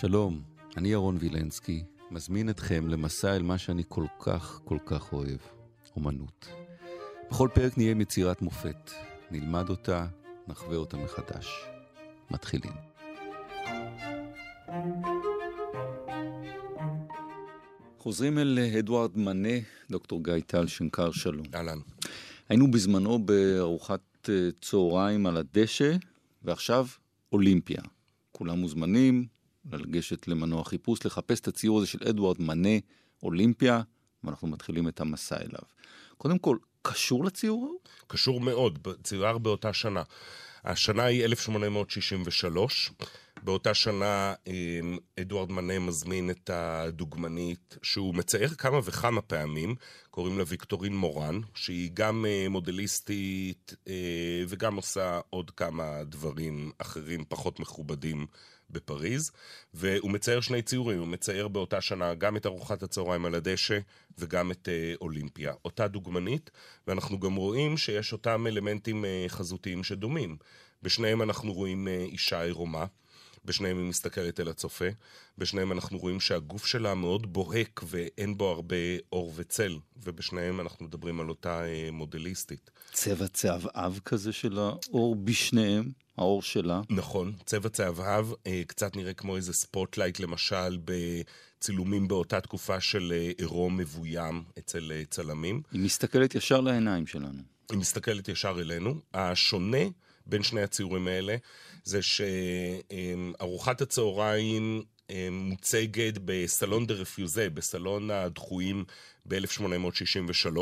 שלום, אני ירון וילנסקי, מזמין אתכם למסע אל מה שאני כל כך כל כך אוהב, אומנות. בכל פרק נהיה עם יצירת מופת, נלמד אותה, נחווה אותה מחדש. מתחילים. חוזרים אל אדוארד מנה, דוקטור גיא טל, שנקר שלום. אהלן. היינו בזמנו בארוחת אה, צהריים על הדשא, ועכשיו אולימפיה. כולם מוזמנים לגשת למנוע חיפוש, לחפש את הציור הזה של אדוארד מנה, אולימפיה, ואנחנו מתחילים את המסע אליו. קודם כל, קשור לציור? קשור מאוד, צויר באותה שנה. השנה היא 1863. באותה שנה אמ, אדוארד מנה מזמין את הדוגמנית, שהוא מצייר כמה וכמה פעמים, קוראים לה ויקטורין מורן, שהיא גם אה, מודליסטית אה, וגם עושה עוד כמה דברים אחרים פחות מכובדים בפריז, והוא מצייר שני ציורים, הוא מצייר באותה שנה גם את ארוחת הצהריים על הדשא וגם את אה, אולימפיה. אותה דוגמנית, ואנחנו גם רואים שיש אותם אלמנטים חזותיים שדומים. בשניהם אנחנו רואים אישה עירומה. בשניהם היא מסתכלת אל הצופה, בשניהם אנחנו רואים שהגוף שלה מאוד בוהק ואין בו הרבה אור וצל, ובשניהם אנחנו מדברים על אותה אה, מודליסטית. צבע צהבהב כזה של האור בשניהם, האור שלה. נכון, צבע צהבהב, אה, קצת נראה כמו איזה spotlight למשל בצילומים באותה תקופה של אה, עירום מבוים אצל צלמים. היא מסתכלת ישר לעיניים שלנו. היא מסתכלת ישר אלינו. השונה בין שני הציורים האלה זה שארוחת הצהריים מוצגת ב Salon des Refusés, בסלון הדחויים ב-1863.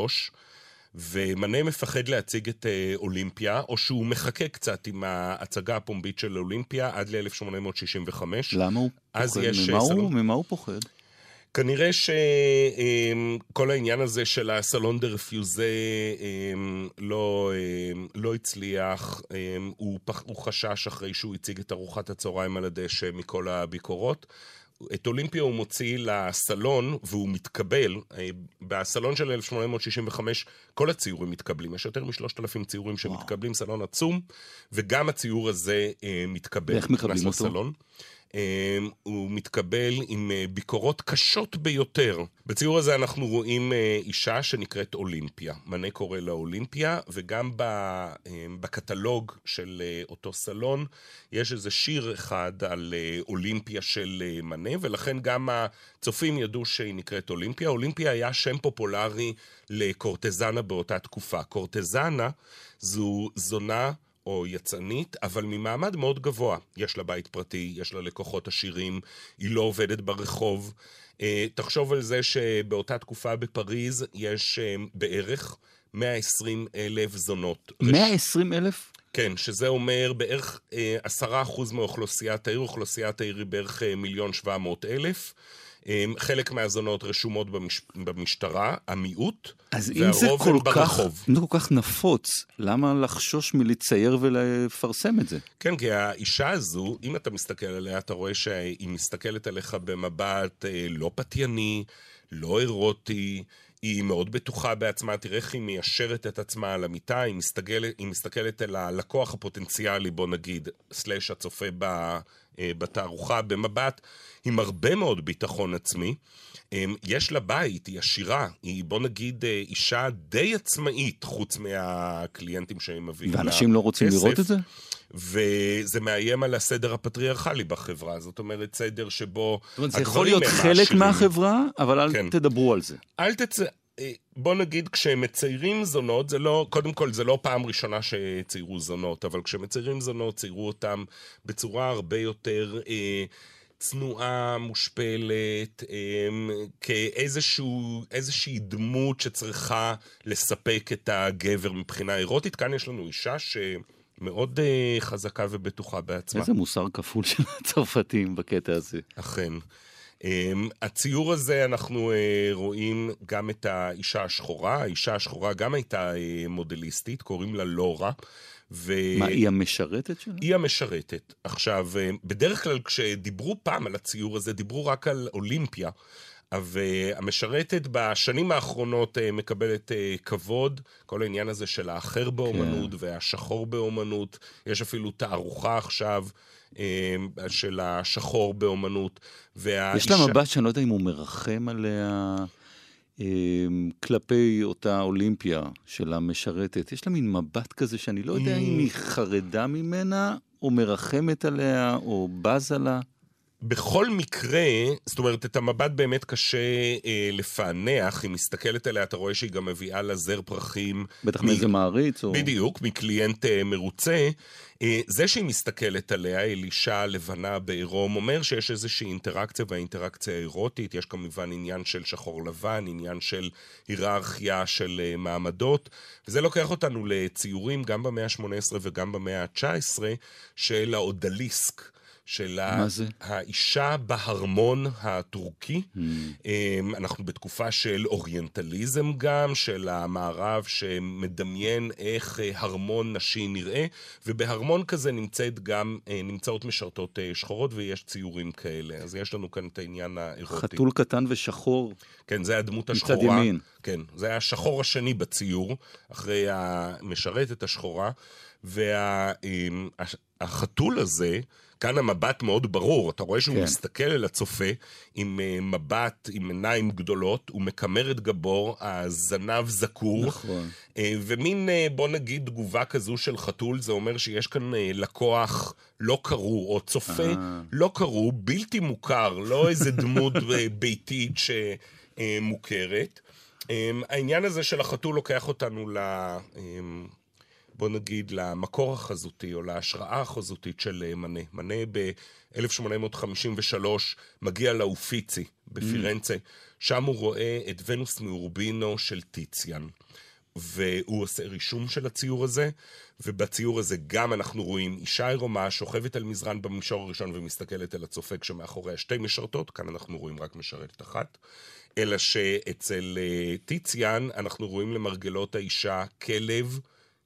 ומנה מפחד להציג את אה, אולימפיה, או שהוא מחכה קצת עם ההצגה הפומבית של אולימפיה עד ל-1865. למה הוא פוחד? ממה, הוא, ממה הוא פוחד? כנראה שכל העניין הזה של הסלון דה רפיוזה לא, לא הצליח, הוא, הוא חשש אחרי שהוא הציג את ארוחת הצהריים על הדשא מכל הביקורות. את אולימפיה הוא מוציא לסלון והוא מתקבל. בסלון של 1865 כל הציורים מתקבלים, יש יותר משלושת אלפים ציורים שמתקבלים, סלון עצום, וגם הציור הזה מתקבל. איך מקבלים אותו? לסלון. אמ, הוא מתקבל עם אה, ביקורות קשות ביותר. בציור הזה אנחנו רואים אה, אישה שנקראת אולימפיה. מנה קורא לה אולימפיה, וגם אמ, בקטלוג של אה, אותו סלון יש איזה שיר אחד על אולימפיה של מנה, ולכן גם הצופים ידעו שהיא נקראת אולימפיה. אולימפיה היה שם פופולרי לקורטזנה באותה תקופה. קורטזנה זו זונה או יצאנית, אבל ממעמד מאוד גבוה. יש לה בית פרטי, יש לה לקוחות עשירים, היא לא עובדת ברחוב. אה, תחשוב על זה שבאותה תקופה בפריז יש אה, בערך 120 אלף זונות. 120 אלף? כן, שזה אומר בערך אה, עשרה אחוז מאוכלוסיית העיר, אוכלוסיית העיר היא בערך מיליון שבע מאות אלף. חלק מהזונות רשומות במש... במשטרה, המיעוט, והרוב הם ברחוב. אם זה כל כך נפוץ, למה לחשוש מלצייר ולפרסם את זה? כן, כי האישה הזו, אם אתה מסתכל עליה, אתה רואה שהיא מסתכלת עליך במבט אה, לא פתייני, לא אירוטי. היא מאוד בטוחה בעצמה, תראה איך היא מיישרת את עצמה על המיטה, היא מסתכלת, היא מסתכלת אל הלקוח הפוטנציאלי, בוא נגיד, סלאש הצופה ב, אה, בתערוכה, במבט עם הרבה מאוד ביטחון עצמי. אמ, יש לה בית, היא עשירה, היא בוא נגיד אה, אישה די עצמאית, חוץ מהקליינטים שהם מביאים לה ואנשים לא רוצים כסף. לראות את זה? וזה מאיים על הסדר הפטריארכלי בחברה, זאת אומרת, סדר שבו זאת אומרת, זה יכול להיות חלק. מהחברה, אבל אל כן. תדברו על זה. אל תצא... אה, בוא נגיד, כשמציירים זונות, זה לא, קודם כל, זה לא פעם ראשונה שציירו זונות, אבל כשמציירים זונות, ציירו אותם בצורה הרבה יותר... אה, צנועה, מושפלת, אמ, כאיזושהי דמות שצריכה לספק את הגבר מבחינה אירוטית. כאן יש לנו אישה ש... מאוד uh, חזקה ובטוחה בעצמה. איזה מוסר כפול של הצרפתים בקטע הזה. אכן. Um, הציור הזה אנחנו uh, רואים גם את האישה השחורה, האישה השחורה גם הייתה uh, מודליסטית, קוראים לה לורה. ו... מה, היא המשרתת שלה? היא המשרתת. עכשיו, אה, בדרך כלל כשדיברו פעם על הציור הזה, דיברו רק על אולימפיה. והמשרתת בשנים האחרונות אה, מקבלת אה, כבוד, כל העניין הזה של האחר באומנות כן. והשחור באומנות. יש אפילו תערוכה עכשיו אה, של השחור באומנות. והאישה... יש לה מבט שאני לא יודע אם הוא מרחם עליה כלפי אותה אולימפיה של המשרתת. יש לה מין מבט כזה שאני לא יודע אם היא חרדה ממנה, או מרחמת עליה, או בזה לה. בכל מקרה, זאת אומרת, את המבט באמת קשה אה, לפענח. אם מסתכלת עליה, אתה רואה שהיא גם מביאה לה זר פרחים. בטח מאיזה מעריץ. או... בדיוק, מקליינט אה, מרוצה. אה, זה שהיא מסתכלת עליה, אלישע לבנה בעירום, אומר שיש איזושהי אינטראקציה, והאינטראקציה אירוטית. יש כמובן עניין של שחור לבן, עניין של היררכיה של אה, מעמדות. וזה לוקח אותנו לציורים גם במאה ה-18 וגם במאה ה-19 של האודליסק. של האישה בהרמון הטורקי. Mm. אנחנו בתקופה של אוריינטליזם גם, של המערב שמדמיין איך אה, הרמון נשי נראה, ובהרמון כזה נמצאת גם, אה, נמצאות משרתות אה, שחורות ויש ציורים כאלה. אז יש לנו כאן את העניין האירוטי. חתול קטן ושחור. כן, זה הדמות השחורה. מצד ימין. כן, זה השחור השני בציור, אחרי המשרתת השחורה. והחתול וה, הזה, כאן המבט מאוד ברור, אתה רואה שהוא כן. מסתכל אל הצופה עם uh, מבט, עם עיניים גדולות, הוא מקמר את גבור, הזנב זקור. נכון. Uh, ומין, uh, בוא נגיד, תגובה כזו של חתול, זה אומר שיש כאן uh, לקוח לא קרוא, או צופה אה. לא קרוא, בלתי מוכר, לא איזה דמות ביתית שמוכרת. Uh, העניין הזה של החתול לוקח אותנו ל... Uh, בוא נגיד, למקור החזותי או להשראה החזותית של אה, מנה. מנה ב-1853 מגיע לאופיצי בפירנצה, mm. שם הוא רואה את ונוס מאורבינו של טיציאן. והוא עושה רישום של הציור הזה, ובציור הזה גם אנחנו רואים אישה עירומה שוכבת על מזרן במישור הראשון ומסתכלת אל הצופה כשמאחוריה שתי משרתות, כאן אנחנו רואים רק משרתת אחת. אלא שאצל uh, טיציאן אנחנו רואים למרגלות האישה כלב,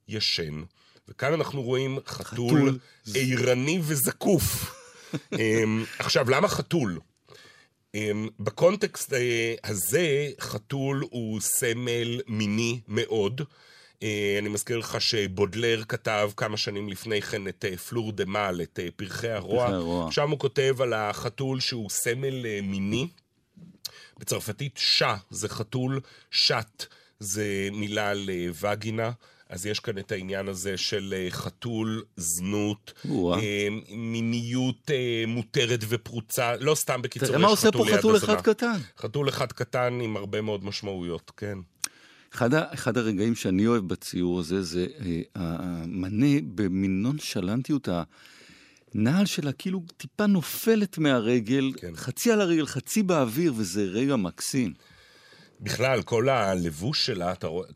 ישן. וכאן אנחנו רואים חתול, חתול. עירני וזקוף. אמ, עכשיו, למה חתול? אמ, בקונטקסט אה, הזה, חתול הוא סמל מיני מאוד. אה, אני מזכיר לך שבודלר כתב כמה שנים לפני כן את אה, פלור דה מאל, את פרחי הרוע. שם הוא כותב על החתול שהוא סמל מיני. בצרפתית שא זה חתול, שט זה מילה לווגינה. אז יש כאן את העניין הזה של אה, חתול, זנות, אה, מיניות אה, מותרת ופרוצה, לא סתם בקיצור, תראה מה עושה פה חתול אחד קטן. חתול אחד קטן עם הרבה מאוד משמעויות, כן. אחד, אחד הרגעים שאני אוהב בציור הזה, זה המנה במין נונשלנטיות, הנעל שלה כאילו טיפה נופלת מהרגל, כן. חצי על הרגל, חצי באוויר, וזה רגע מקסים. בכלל, כל הלבוש שלה, אתה רואה,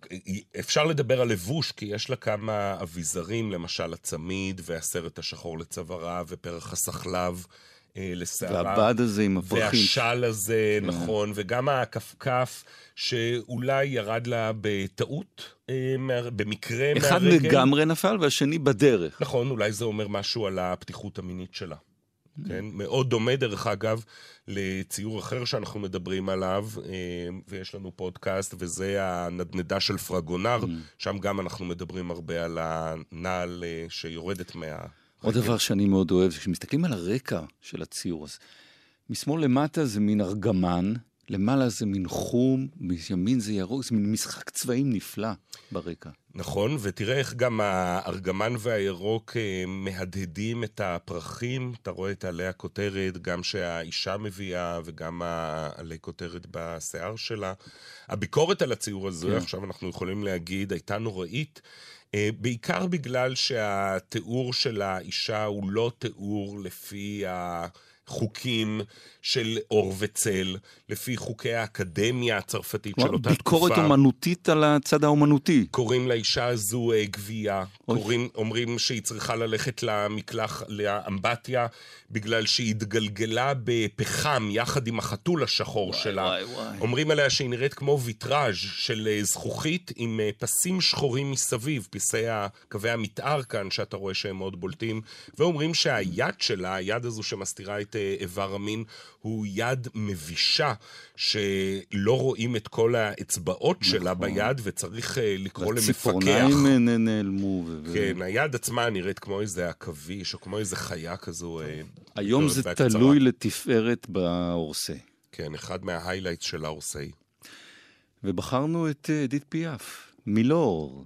אפשר לדבר על לבוש, כי יש לה כמה אביזרים, למשל הצמיד, והסרט השחור לצווארה, ופרח הסחלב אה, לשערה. והבד הזה עם הפרחים. והשל הזה, כן. נכון, וגם הכפכף, שאולי ירד לה בטעות, אה, במקרה אחד מהרגל. אחד לגמרי נפל, והשני בדרך. נכון, אולי זה אומר משהו על הפתיחות המינית שלה. כן? מאוד דומה, דרך אגב, לציור אחר שאנחנו מדברים עליו, אה, ויש לנו פודקאסט, וזה הנדנדה של פרגונר, mm. שם גם אנחנו מדברים הרבה על הנעל אה, שיורדת מה... עוד דבר שאני מאוד אוהב, כשמסתכלים על הרקע של הציור, אז משמאל למטה זה מין ארגמן, למעלה זה מין חום, מימין זה ירוק, זה מין משחק צבעים נפלא ברקע. נכון, ותראה איך גם הארגמן והירוק אה, מהדהדים את הפרחים. אתה רואה את עלי הכותרת, גם שהאישה מביאה וגם העלי כותרת בשיער שלה. הביקורת על הציור הזה, כן. עכשיו אנחנו יכולים להגיד, הייתה נוראית. אה, בעיקר בגלל שהתיאור של האישה הוא לא תיאור לפי ה... חוקים של אור וצל, לפי חוקי האקדמיה הצרפתית של אותה תקופה. ביקורת אומנותית על הצד האומנותי. קוראים לאישה הזו אה, גבייה, קוראים, אומרים שהיא צריכה ללכת למקלח, לאמבטיה, בגלל שהיא התגלגלה בפחם יחד עם החתול השחור וואי, שלה. וואי, וואי. אומרים עליה שהיא נראית כמו ויטראז' של אה, זכוכית עם אה, פסים שחורים מסביב, פסי קווי המתאר כאן, שאתה רואה שהם מאוד בולטים, ואומרים שהיד שלה, היד הזו שמסתירה את איבר המין הוא יד מבישה, שלא רואים את כל האצבעות נכון. שלה ביד, וצריך אה, לקרוא למפקח. והציפורניים נעלמו. ו... כן, היד עצמה נראית כמו איזה עכביש, או כמו איזה חיה כזו. היום זה תלוי לתפארת באורסה. כן, אחד מההיילייטס של האורסאי. ובחרנו את אדית פיאף, מילור.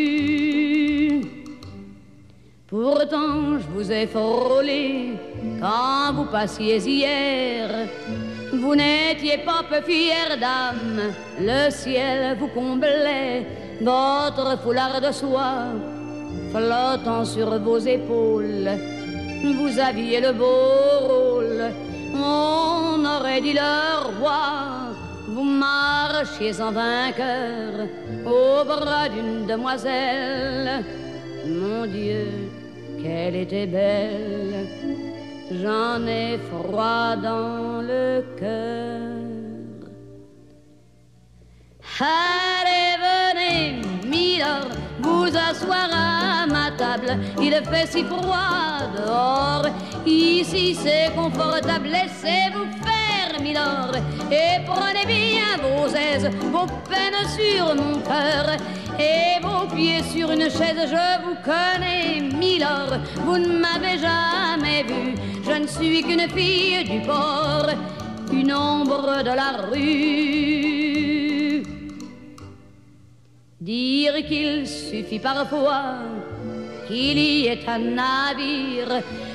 Pourtant, je vous ai frôlé quand vous passiez hier. Vous n'étiez pas peu fière d'âme, le ciel vous comblait, votre foulard de soie flottant sur vos épaules. Vous aviez le beau rôle, on aurait dit le roi. Vous marchiez en vainqueur au bras d'une demoiselle. Mon Dieu, qu'elle était belle j'en ai froid dans le cœur. Allez, venez, Milord, vous asseoir à ma table. Il fait si froid dehors, ici c'est confortable. Laissez-vous faire, Et prenez bien vos aises, vos peines sur mon cœur. Et vos pieds sur une chaise, je vous connais, Milord, vous ne m'avez jamais vu je ne suis qu'une fille du port, une ombre de la rue. Dire qu'il suffit parfois qu'il y ait un navire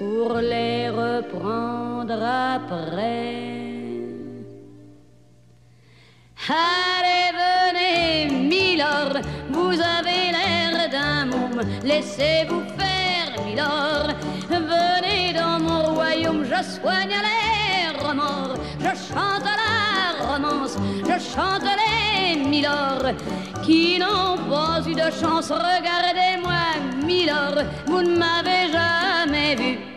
pour les reprendre après. Allez, venez, Milord, vous avez l'air d'un môme, laissez-vous faire, Milord, venez dans mon royaume, je soigne les remords, je chante la romance, je chante les Milord, qui n'ont pas eu de chance, regardez-moi, Milord, vous ne m'avez jamais vu.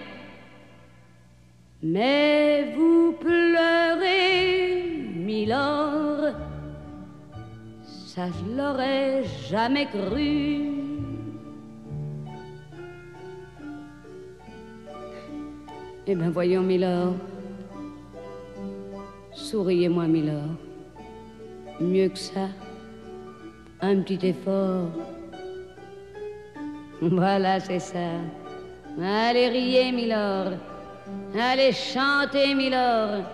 Mais vous pleurez, Milord, ça je l'aurais jamais cru. Eh bien, voyons, Milord. Souriez-moi, Milord. Mieux que ça, un petit effort. Voilà, c'est ça. Allez, riez, Milord. Allez chanter, Milord.